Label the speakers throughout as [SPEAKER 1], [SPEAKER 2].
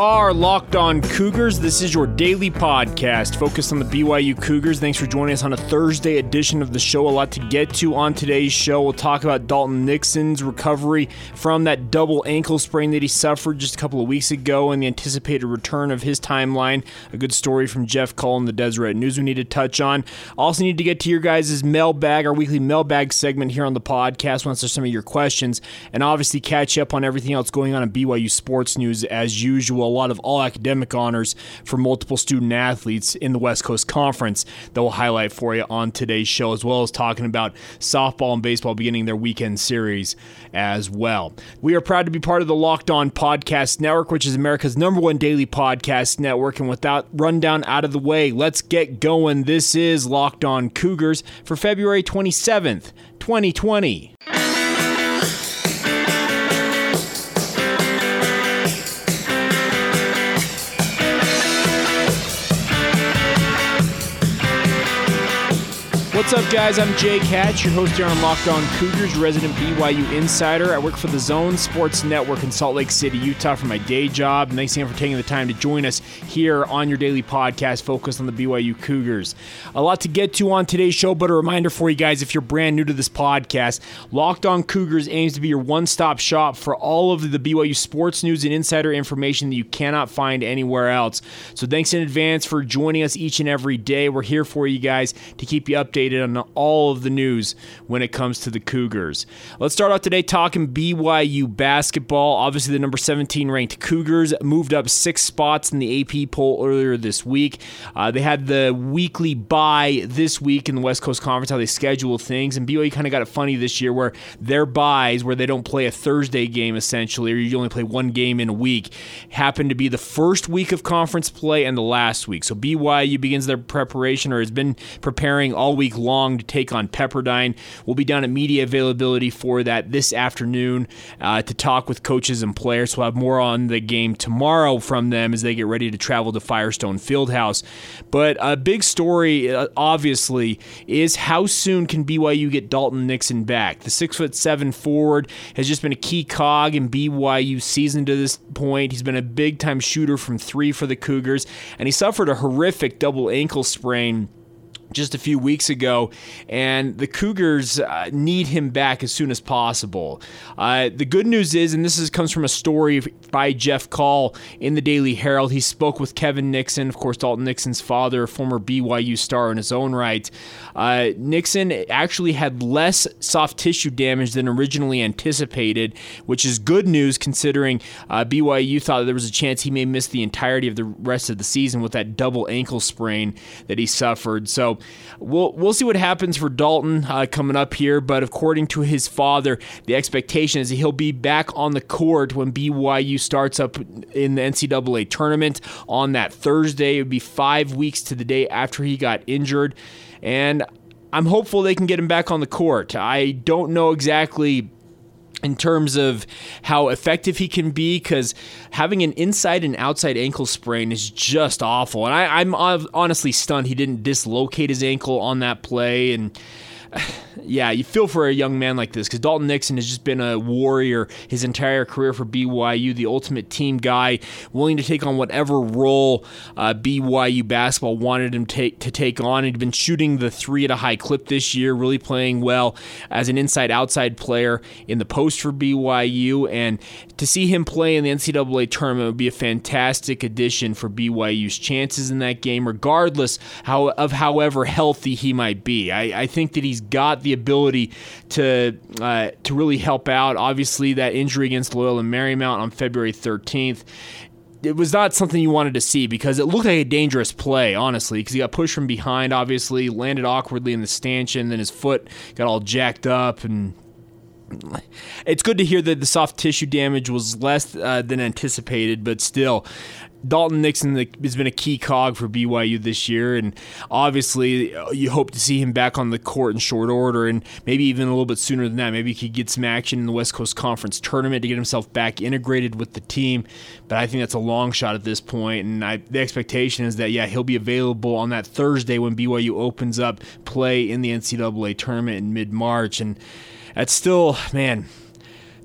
[SPEAKER 1] Are Locked On Cougars. This is your daily podcast focused on the BYU Cougars. Thanks for joining us on a Thursday edition of the show. A lot to get to on today's show. We'll talk about Dalton Nixon's recovery from that double ankle sprain that he suffered just a couple of weeks ago and the anticipated return of his timeline. A good story from Jeff Cullen, the Deseret News we need to touch on. Also need to get to your guys' mailbag, our weekly mailbag segment here on the podcast once there's some of your questions. And obviously catch up on everything else going on in BYU sports news as usual lot of all academic honors for multiple student athletes in the West Coast Conference that we'll highlight for you on today's show, as well as talking about softball and baseball beginning their weekend series as well. We are proud to be part of the Locked On Podcast Network, which is America's number one daily podcast network. And without rundown out of the way, let's get going. This is Locked On Cougars for February 27th, 2020. What's up, guys? I'm Jake Hatch, your host here on Locked On Cougars, resident BYU insider. I work for the Zone Sports Network in Salt Lake City, Utah, for my day job. And thanks again for taking the time to join us here on your daily podcast focused on the BYU Cougars. A lot to get to on today's show, but a reminder for you guys if you're brand new to this podcast, Locked On Cougars aims to be your one stop shop for all of the BYU sports news and insider information that you cannot find anywhere else. So thanks in advance for joining us each and every day. We're here for you guys to keep you updated on all of the news when it comes to the Cougars. Let's start off today talking BYU basketball. Obviously, the number 17 ranked Cougars moved up six spots in the AP poll earlier this week. Uh, they had the weekly bye this week in the West Coast Conference, how they schedule things, and BYU kind of got it funny this year where their byes, where they don't play a Thursday game essentially, or you only play one game in a week, happened to be the first week of conference play and the last week. So BYU begins their preparation or has been preparing all week long to take on Pepperdine. We'll be down at media availability for that this afternoon uh, to talk with coaches and players. We'll have more on the game tomorrow from them as they get ready to travel to Firestone Fieldhouse. But a big story, uh, obviously, is how soon can BYU get Dalton Nixon back? The six foot seven forward has just been a key cog in BYU season to this point. He's been a big time shooter from three for the Cougars, and he suffered a horrific double ankle sprain just a few weeks ago, and the Cougars uh, need him back as soon as possible. Uh, the good news is, and this is, comes from a story by Jeff Call in the Daily Herald. He spoke with Kevin Nixon, of course, Dalton Nixon's father, a former BYU star in his own right. Uh, Nixon actually had less soft tissue damage than originally anticipated, which is good news considering uh, BYU thought there was a chance he may miss the entirety of the rest of the season with that double ankle sprain that he suffered. So we'll we'll see what happens for Dalton uh, coming up here. But according to his father, the expectation is he'll be back on the court when BYU starts up in the NCAA tournament on that Thursday. It would be five weeks to the day after he got injured, and I'm hopeful they can get him back on the court. I don't know exactly in terms of how effective he can be because having an inside and outside ankle sprain is just awful. And I, am honestly stunned he didn't dislocate his ankle on that play. And yeah, you feel for a young man like this because Dalton Nixon has just been a warrior his entire career for BYU, the ultimate team guy, willing to take on whatever role uh, BYU basketball wanted him take, to take on. He'd been shooting the three at a high clip this year, really playing well as an inside outside player in the post for BYU. And to see him play in the NCAA tournament would be a fantastic addition for BYU's chances in that game, regardless how, of however healthy he might be. I, I think that he's got the ability to uh, to really help out. Obviously, that injury against Loyola Marymount on February 13th it was not something you wanted to see because it looked like a dangerous play, honestly, because he got pushed from behind, obviously, landed awkwardly in the stanchion, then his foot got all jacked up and it's good to hear that the soft tissue damage was less uh, than anticipated, but still, Dalton Nixon has been a key cog for BYU this year, and obviously uh, you hope to see him back on the court in short order, and maybe even a little bit sooner than that. Maybe he could get some action in the West Coast Conference tournament to get himself back integrated with the team. But I think that's a long shot at this point, and I, the expectation is that yeah he'll be available on that Thursday when BYU opens up play in the NCAA tournament in mid March, and that's still man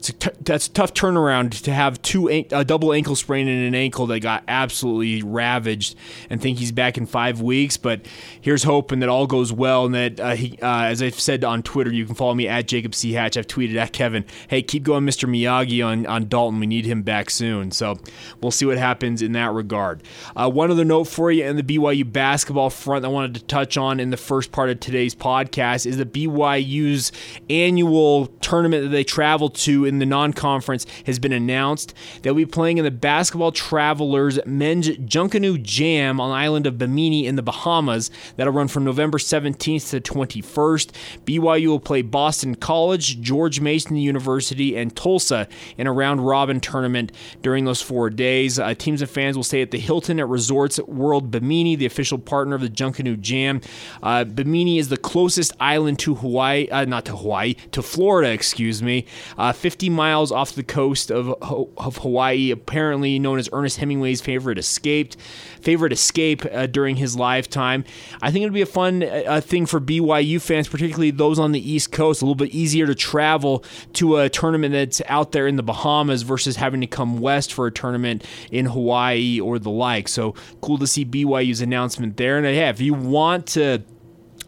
[SPEAKER 1] it's a t- that's a tough turnaround to have two an- a double ankle sprain and an ankle that got absolutely ravaged and think he's back in five weeks. But here's hoping that all goes well and that uh, he, uh, as I've said on Twitter, you can follow me at Jacob C Hatch. I've tweeted at Kevin, hey, keep going, Mr. Miyagi on on Dalton. We need him back soon. So we'll see what happens in that regard. Uh, one other note for you in the BYU basketball front I wanted to touch on in the first part of today's podcast is the BYU's annual tournament that they travel to in in the non conference has been announced. They'll be playing in the Basketball Travelers Men's Junkanoo Jam on island of Bimini in the Bahamas. That'll run from November 17th to 21st. BYU will play Boston College, George Mason University, and Tulsa in a round robin tournament during those four days. Uh, teams and fans will stay at the Hilton at Resorts World Bimini, the official partner of the Junkanoo Jam. Uh, Bimini is the closest island to Hawaii, uh, not to Hawaii, to Florida, excuse me. Uh, 50 50 miles off the coast of, of Hawaii, apparently known as Ernest Hemingway's favorite escaped favorite escape uh, during his lifetime. I think it'd be a fun uh, thing for BYU fans, particularly those on the East Coast. A little bit easier to travel to a tournament that's out there in the Bahamas versus having to come west for a tournament in Hawaii or the like. So cool to see BYU's announcement there. And yeah, if you want to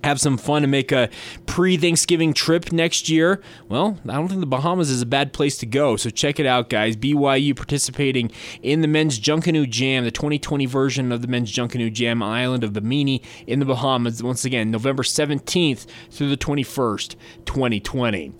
[SPEAKER 1] have some fun and make a pre Thanksgiving trip next year, well, I don't think the Bahamas is a bad place to go. So check it out, guys. BYU participating in the men's Junkanoo Jam, the 2020 version of the men's Junkanoo Jam island of Bimini in the Bahamas. Once again, November 17th through the 21st, 2020.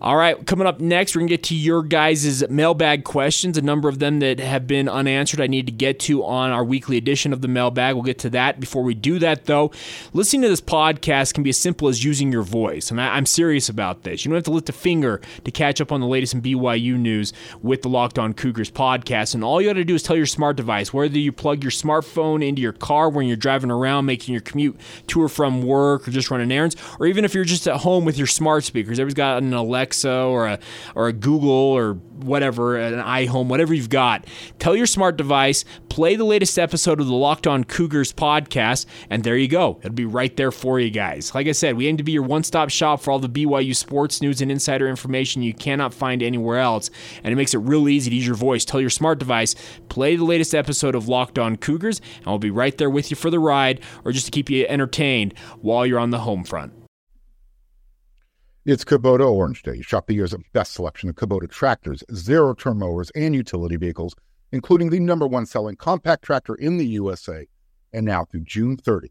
[SPEAKER 1] All right, coming up next, we're going to get to your guys' mailbag questions, a number of them that have been unanswered I need to get to on our weekly edition of the mailbag. We'll get to that. Before we do that, though, listening to this podcast can be as simple as using your voice. And I, am serious about this. You don't have to lift a finger to catch up on the latest in BYU news with the Locked On Cougars podcast. And all you got to do is tell your smart device, whether you plug your smartphone into your car when you're driving around, making your commute to or from work, or just running errands, or even if you're just at home with your smart speakers. Everybody's got an Alexa or a or a Google or whatever, an iHome, whatever you've got. Tell your smart device, play the latest episode of the Locked On Cougars podcast, and there you go. It'll be right there for you guys. Like I said, we aim to be your one stop shop for all the BYU sports news and insider information you cannot find anywhere else. And it makes it real easy to use your voice. Tell your smart device, play the latest episode of Locked On Cougars, and we'll be right there with you for the ride or just to keep you entertained while you're on the home front.
[SPEAKER 2] It's Kubota Orange Day. Shop the year's best selection of Kubota tractors, zero turn mowers, and utility vehicles, including the number one selling compact tractor in the USA. And now through June 30,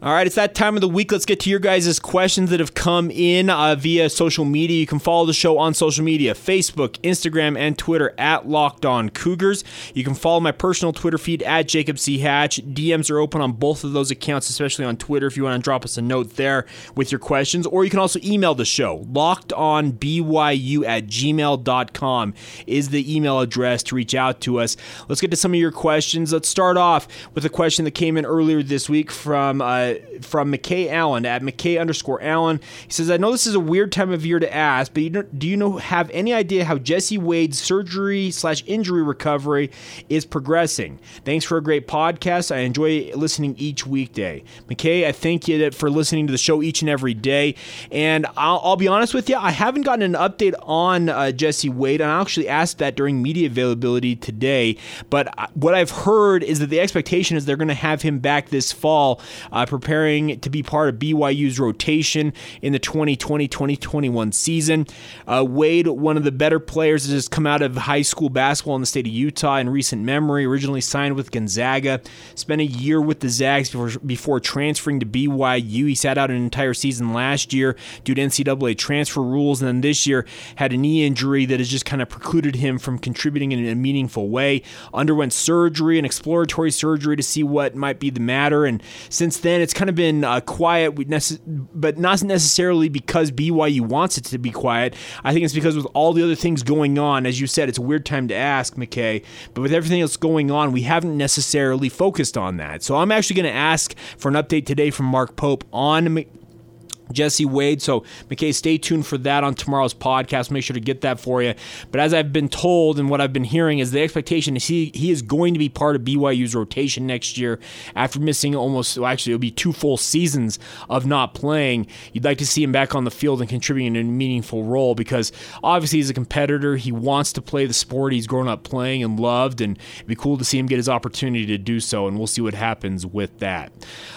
[SPEAKER 1] All right, it's that time of the week. Let's get to your guys' questions that have come in uh, via social media. You can follow the show on social media Facebook, Instagram, and Twitter at Locked On Cougars. You can follow my personal Twitter feed at Jacob C. Hatch. DMs are open on both of those accounts, especially on Twitter if you want to drop us a note there with your questions. Or you can also email the show. LockedOnBYU at gmail.com is the email address to reach out to us. Let's get to some of your questions. Let's start off with a question that came in earlier this week from. Uh, from McKay Allen at McKay underscore Allen. He says, I know this is a weird time of year to ask, but you do you know have any idea how Jesse Wade's surgery slash injury recovery is progressing? Thanks for a great podcast. I enjoy listening each weekday. McKay, I thank you for listening to the show each and every day. And I'll, I'll be honest with you, I haven't gotten an update on uh, Jesse Wade, and I actually asked that during media availability today. But uh, what I've heard is that the expectation is they're going to have him back this fall. Uh, preparing to be part of BYU's rotation in the 2020 2021 season. Uh, Wade, one of the better players that has come out of high school basketball in the state of Utah in recent memory, originally signed with Gonzaga, spent a year with the Zags before, before transferring to BYU. He sat out an entire season last year due to NCAA transfer rules, and then this year had a knee injury that has just kind of precluded him from contributing in a meaningful way. Underwent surgery, an exploratory surgery to see what might be the matter, and since then it's kind of been uh, quiet, but not necessarily because BYU wants it to be quiet. I think it's because with all the other things going on, as you said, it's a weird time to ask, McKay, but with everything else going on, we haven't necessarily focused on that. So I'm actually going to ask for an update today from Mark Pope on Jesse Wade. So, McKay, stay tuned for that on tomorrow's podcast. Make sure to get that for you. But as I've been told and what I've been hearing is the expectation is he he is going to be part of BYU's rotation next year after missing almost well, actually it'll be two full seasons of not playing. You'd like to see him back on the field and contributing in a meaningful role because obviously he's a competitor. He wants to play the sport he's grown up playing and loved, and it'd be cool to see him get his opportunity to do so. And we'll see what happens with that.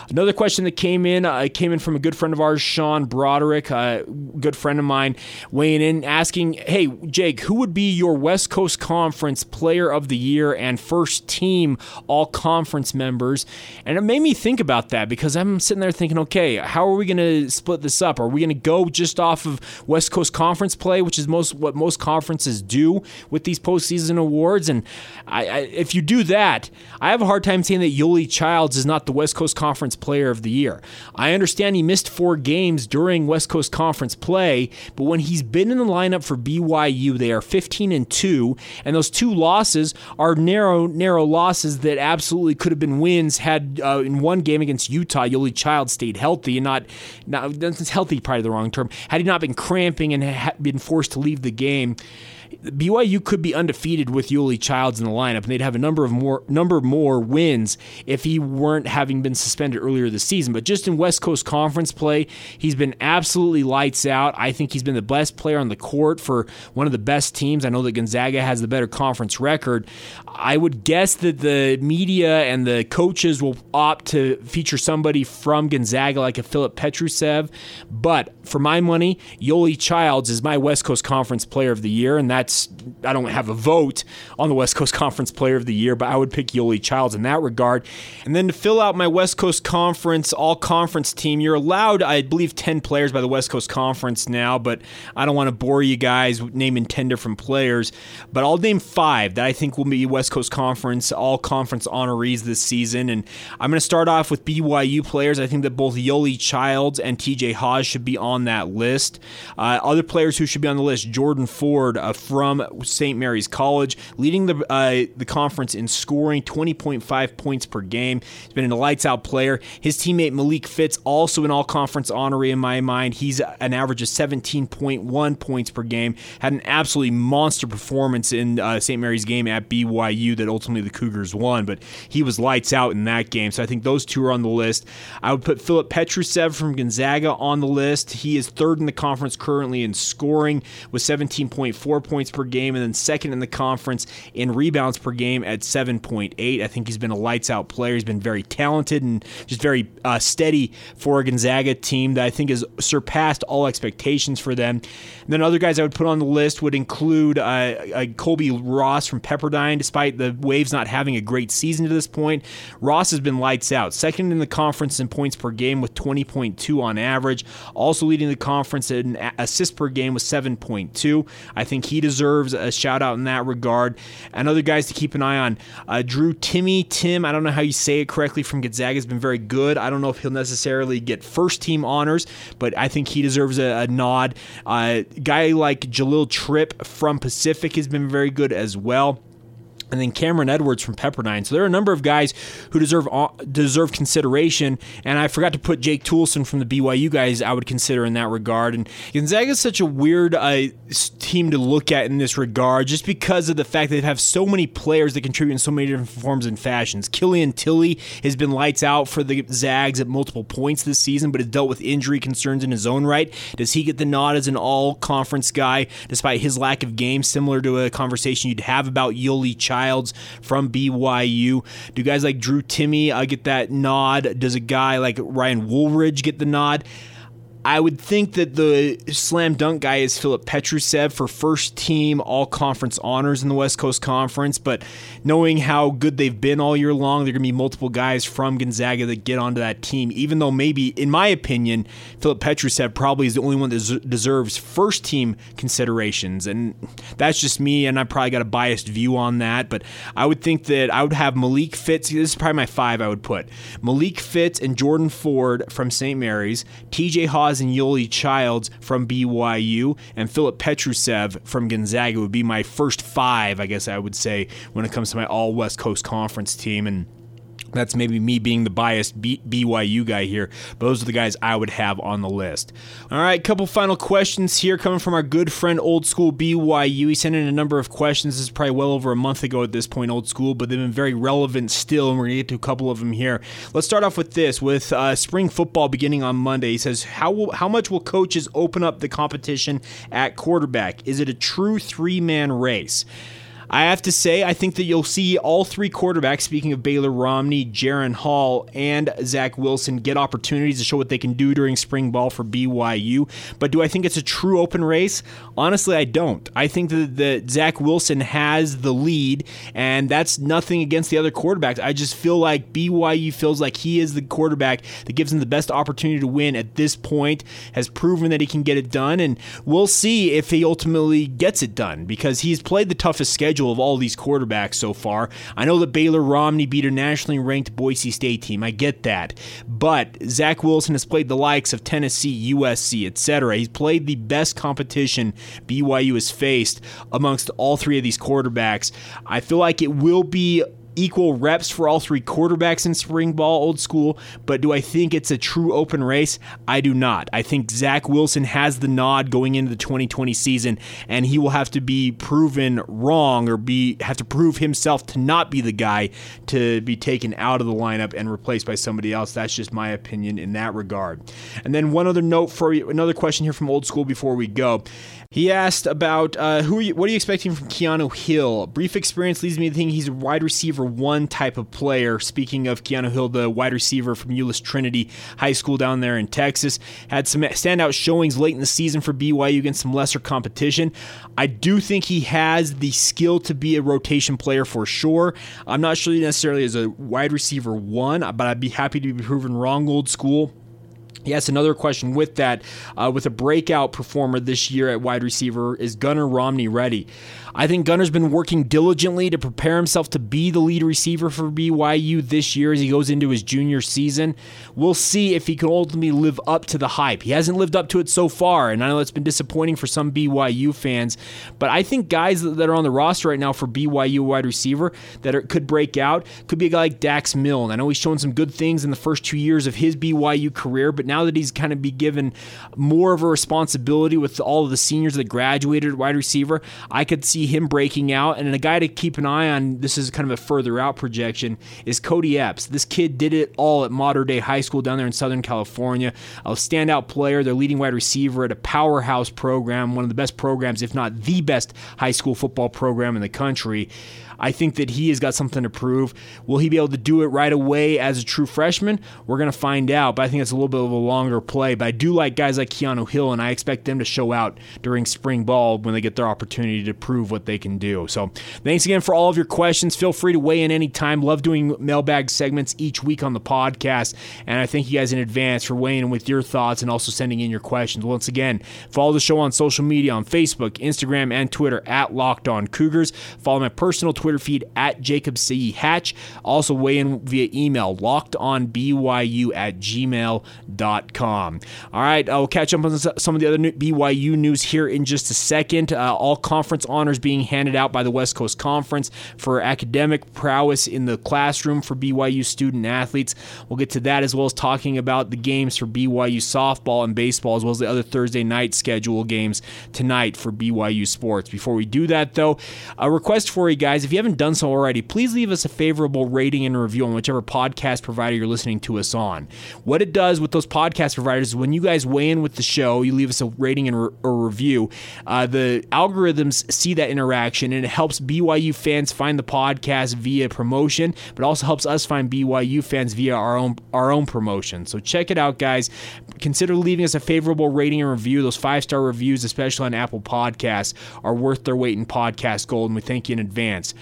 [SPEAKER 1] Another question that came in, uh, came in from a good friend of ours, Sean Broderick, a good friend of mine, weighing in, asking, "Hey, Jake, who would be your West Coast Conference Player of the Year and first team All Conference members?" And it made me think about that because I'm sitting there thinking, "Okay, how are we going to split this up? Are we going to go just off of West Coast Conference play, which is most what most conferences do with these postseason awards?" And I, I, if you do that, I have a hard time saying that Yoeli Childs is not the West Coast Conference Player of the Year. I understand he missed four games during West Coast Conference play, but when he's been in the lineup for BYU, they are 15 and 2, and those two losses are narrow, narrow losses that absolutely could have been wins had uh, in one game against Utah, Yoeli Child stayed healthy and not, not healthy, probably the wrong term, had he not been cramping and been forced to leave the game. BYU could be undefeated with Yoeli Childs in the lineup, and they'd have a number of more number more wins if he weren't having been suspended earlier this season. But just in West Coast Conference play, he's been absolutely lights out. I think he's been the best player on the court for one of the best teams. I know that Gonzaga has the better conference record. I would guess that the media and the coaches will opt to feature somebody from Gonzaga like a Filip Petrusev. But for my money, Yoeli Childs is my West Coast Conference Player of the Year, and that's I don't have a vote on the West Coast Conference Player of the Year, but I would pick Yoeli Childs in that regard. And then to fill out my West Coast Conference all conference team, you're allowed, I believe, 10 players by the West Coast Conference now, but I don't want to bore you guys naming 10 different players. But I'll name five that I think will be West Coast Conference all conference honorees this season. And I'm going to start off with BYU players. I think that both Yoeli Childs and TJ Haws should be on that list. Uh, other players who should be on the list Jordan Ford uh, from St. Mary's College, leading the, uh, the conference in scoring 20.5 points per game. He's been a lights out player. His teammate Malik Fitts, also an all conference honoree in my mind. He's an average of 17.1 points per game. Had an absolutely monster performance in uh, St. Mary's game at BYU that ultimately the Cougars won, but he was lights out in that game. So I think those two are on the list. I would put Filip Petrusev from Gonzaga on the list. He is third in the conference currently in scoring with 17.4 points per game, and then second in the conference in rebounds per game at 7.8. I think he's been a lights out player. He's been very talented and just very uh, steady for a Gonzaga team that I think has surpassed all expectations for them. And then other guys I would put on the list would include uh, uh, Colbey Ross from Pepperdine, despite the Waves not having a great season to this point. Ross has been lights out, second in the conference in points per game with 20.2 on average, also leading the conference in assists per game with 7.2. I think he deserves a shout out in that regard. And other guys to keep an eye on uh, Drew Timme. Tim, I don't know how you say it correctly from Gonzaga, has been very good. I don't know if he'll necessarily get first team honors, but I think he deserves a, a nod. Uh, guy like Jahlil Tripp from Pacific has been very good as well and then Cameron Edwards from Pepperdine. So there are a number of guys who deserve uh, deserve consideration, and I forgot to put Jake Toolson from the BYU guys I would consider in that regard. And Gonzaga is such a weird uh, team to look at in this regard, just because of the fact that they have so many players that contribute in so many different forms and fashions. Killian Tillie has been lights out for the Zags at multiple points this season, but has dealt with injury concerns in his own right. Does he get the nod as an all conference guy, despite his lack of game, similar to a conversation you'd have about Childs? Childs from BYU. Do guys like Drew Timme uh, get that nod? Does a guy like Ryan Woolridge get the nod? I would think that the slam dunk guy is Filip Petrusev for first team all conference honors in the West Coast Conference, but knowing how good they've been all year long, there are going to be multiple guys from Gonzaga that get onto that team, even though maybe, in my opinion, Filip Petrusev probably is the only one that deserves first team considerations. And that's just me, and I probably got a biased view on that, but I would think that I would have Malik Fitts. This is probably my five I would put Malik Fitts and Jordan Ford from St. Mary's, TJ And Yoeli Childs from BYU, and Filip Petrusev from Gonzaga would be my first five, I guess I would say, when it comes to my all West Coast Conference team. And that's maybe me being the biased B- BYU guy here. But those are the guys I would have on the list. All right, couple final questions here coming from our good friend Old School BYU. He sent in a number of questions. This is probably well over a month ago at this point, Old School, but they've been very relevant still, and we're going to get to a couple of them here. Let's start off with this. With uh, spring football beginning on Monday, he says, how, will, how much will coaches open up the competition at quarterback? Is it a true three man race? I have to say, I think that you'll see all three quarterbacks, speaking of Baylor Romney, Jaren Hall, and Zach Wilson, get opportunities to show what they can do during spring ball for BYU. But do I think it's a true open race? Honestly, I don't. I think that, that Zach Wilson has the lead, and that's nothing against the other quarterbacks. I just feel like BYU feels like he is the quarterback that gives them the best opportunity to win at this point, has proven that he can get it done, and we'll see if he ultimately gets it done because he's played the toughest schedule of all these quarterbacks so far. I know that Baylor Romney beat a nationally ranked Boise State team. I get that. But Zach Wilson has played the likes of Tennessee, USC, etc. He's played the best competition BYU has faced amongst all three of these quarterbacks. I feel like it will be equal reps for all three quarterbacks in spring ball, old school, but do I think it's a true open race? I do not. I think Zach Wilson has the nod going into the 2020 season, and he will have to be proven wrong or be have to prove himself to not be the guy to be taken out of the lineup and replaced by somebody else. That's just my opinion in that regard. And then one other note for you, another question here from old school before we go. He asked about uh, who, you, what are you expecting from Keanu Hill? Brief experience leads me to think he's a wide receiver one type of player. Speaking of Keanu Hill, the wide receiver from Euless Trinity High School down there in Texas, had some standout showings late in the season for BYU against some lesser competition. I do think he has the skill to be a rotation player for sure. I'm not sure he necessarily as a wide receiver one, but I'd be happy to be proven wrong old school. Yes, another question with that. Uh, with a breakout performer this year at wide receiver, is Gunner Romney ready? I think Gunner's been working diligently to prepare himself to be the lead receiver for BYU this year as he goes into his junior season. We'll see if he can ultimately live up to the hype. He hasn't lived up to it so far, and I know it's been disappointing for some BYU fans, but I think guys that are on the roster right now for BYU wide receiver that are, could break out could be a guy like Dax Milne. I know he's shown some good things in the first two years of his BYU career, but now that he's kind of be given more of a responsibility with all of the seniors that graduated wide receiver, I could see him breaking out. And a guy to keep an eye on, this is kind of a further out projection, is Cody Epps. This kid did it all at Mater Dei High School down there in Southern California. A standout player, their leading wide receiver at a powerhouse program, one of the best programs, if not the best high school football program in the country. I think that he has got something to prove. Will he be able to do it right away as a true freshman? We're going to find out, but I think it's a little bit of a longer play. But I do like guys like Keanu Hill, and I expect them to show out during spring ball when they get their opportunity to prove what they can do. So thanks again for all of your questions. Feel free to weigh in anytime. Love doing mailbag segments each week on the podcast, and I thank you guys in advance for weighing in with your thoughts and also sending in your questions. Once again, follow the show on social media on Facebook, Instagram, and Twitter at Locked On Cougars. Follow my personal Twitter Twitter feed at Jacob C. Hatch. Also weigh in via email, lockedonbyu at gmail.com. All right, I'll catch up on some of the other BYU news here in just a second. Uh, all conference honors being handed out by the West Coast Conference for academic prowess in the classroom for BYU student athletes. We'll get to that as well as talking about the games for BYU softball and baseball, as well as the other Thursday night schedule games tonight for BYU sports. Before we do that, though, a request for you guys if you haven't done so already, please leave us a favorable rating and review on whichever podcast provider you're listening to us on. What it does with those podcast providers is when you guys weigh in with the show, you leave us a rating and re- or review. Uh, the algorithms see that interaction and it helps BYU fans find the podcast via promotion, but also helps us find BYU fans via our own our own promotion. So check it out, guys. Consider leaving us a favorable rating and review. Those five star reviews, especially on Apple Podcasts, are worth their weight in podcast gold, and we thank you in advance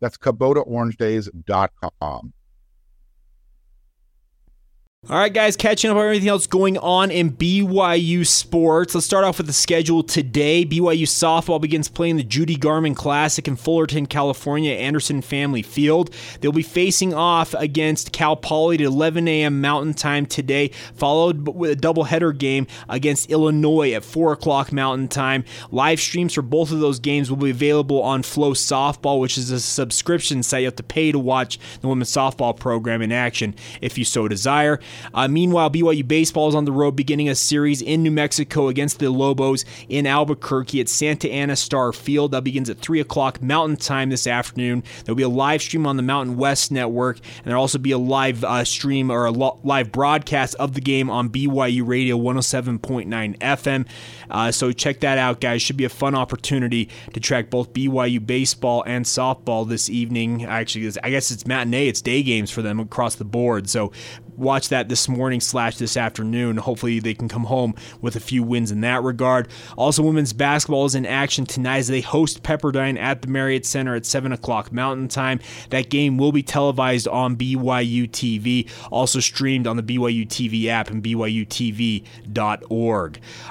[SPEAKER 2] that's KubotaOrangeDays.com.
[SPEAKER 1] All right, guys, catching up on everything else going on in BYU sports. Let's start off with the schedule today. BYU softball begins playing the Judy Garman Classic in Fullerton, California, Anderson Family Field. They'll be facing off against Cal Poly at 11 a.m. Mountain Time today, followed with a doubleheader game against Illinois at 4 o'clock Mountain Time. Live streams for both of those games will be available on Flow Softball, which is a subscription site you have to pay to watch the women's softball program in action if you so desire. Uh, meanwhile, BYU baseball is on the road beginning a series in New Mexico against the Lobos in Albuquerque at Santa Ana Star Field. That begins at 3 o'clock Mountain Time this afternoon. There'll be a live stream on the Mountain West Network, and there'll also be a live uh, stream or a lo- live broadcast of the game on BYU Radio 107.9 FM. Uh, so check that out, guys. Should be a fun opportunity to track both BYU baseball and softball this evening. Actually, I guess it's matinee, it's day games for them across the board. So watch that this morning slash this afternoon. Hopefully, they can come home with a few wins in that regard. Also, women's basketball is in action tonight as they host Pepperdine at the Marriott Center at 7 o'clock Mountain Time. That game will be televised on BYU TV, also streamed on the BYU TV app and BYUTV.org.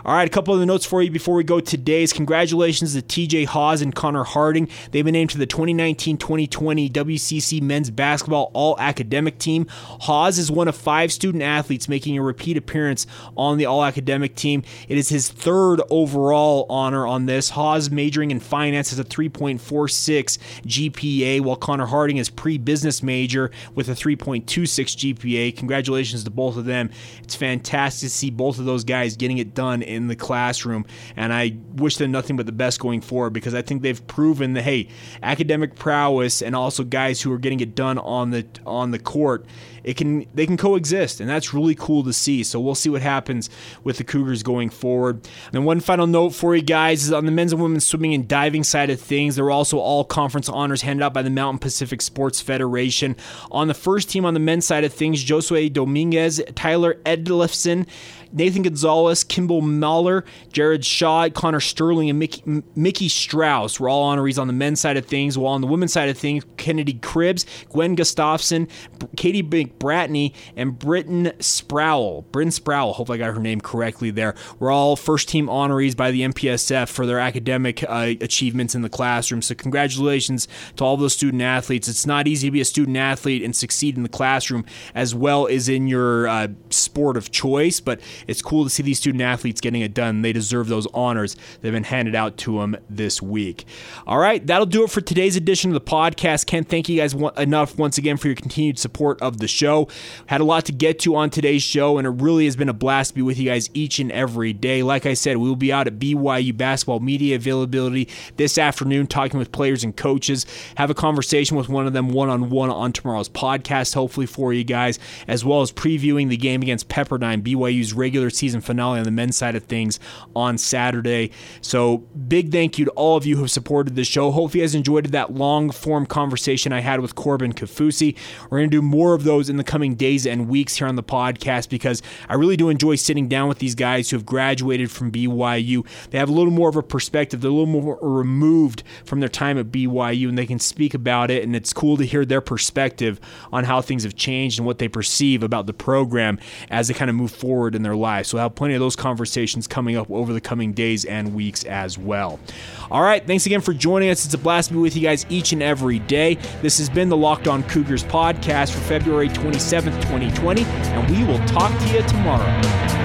[SPEAKER 1] All right, a couple of the notes for you before we go today's. Congratulations to TJ Haws and Connor Harding. They've been named to the 2019 2020 WCC men's basketball all academic team. Haws is one of of five student athletes making a repeat appearance on the all academic team. It is his third overall honor on this. Haws majoring in finance has a 3.46 GPA, while Connor Harding is pre business major with a 3.26 GPA. Congratulations to both of them. It's fantastic to see both of those guys getting it done in the classroom, and I wish them nothing but the best going forward because I think they've proven that hey, academic prowess and also guys who are getting it done on the on the court it can they can coexist, and that's really cool to see. So we'll see what happens with the Cougars going forward. And one final note for you guys is on the men's and women's swimming and diving side of things. There were also all conference honors handed out by the Mountain Pacific Sports Federation. On the first team on the men's side of things, Josue Dominguez, Tyler Edlifson, Nathan Gonzalez, Kimball Mahler, Jared Shaw, Connor Sterling, and Mickey, Mickey Strauss were all honorees on the men's side of things, while on the women's side of things, Kennedy Cribbs, Gwen Gustafson, Katie McBratney, and Britton Sproul. Britton Sproul, hope I got her name correctly there, were all first team honorees by the MPSF for their academic uh, achievements in the classroom. So, congratulations to all those student athletes. It's not easy to be a student athlete and succeed in the classroom as well as in your uh, sport of choice, but it's cool to see these student athletes getting it done. They deserve those honors that have been handed out to them this week. All right, that'll do it for today's edition of the podcast. Can't thank you guys enough once again for your continued support of the show. Had a lot to get to on today's show, and it really has been a blast to be with you guys each and every day. Like I said, we will be out at BYU basketball media availability this afternoon talking with players and coaches. Have a conversation with one of them one on one on tomorrow's podcast, hopefully for you guys, as well as previewing the game against Pepperdine, BYU's regular season finale on the men's side of things on Saturday. So, big thank you to all of you who have supported the show. Hope you guys enjoyed that long form conversation I had with Corbin Kaufusi. We're going to do more of those in the coming days and weeks here on the podcast because I really do enjoy sitting down with these guys who have graduated from BYU. They have a little more of a perspective, they're a little more removed from their time at BYU, and they can speak about it. And it's cool to hear their perspective on how things have changed and what they perceive about the program as they kind of move forward in their lives. So we'll have plenty of those conversations coming up over the coming days and weeks as well. All right, thanks again for joining us. It's a blast to be with you guys each and every day. This has been the Locked On Cougars podcast for February 27th, 2020, and we will talk to you tomorrow.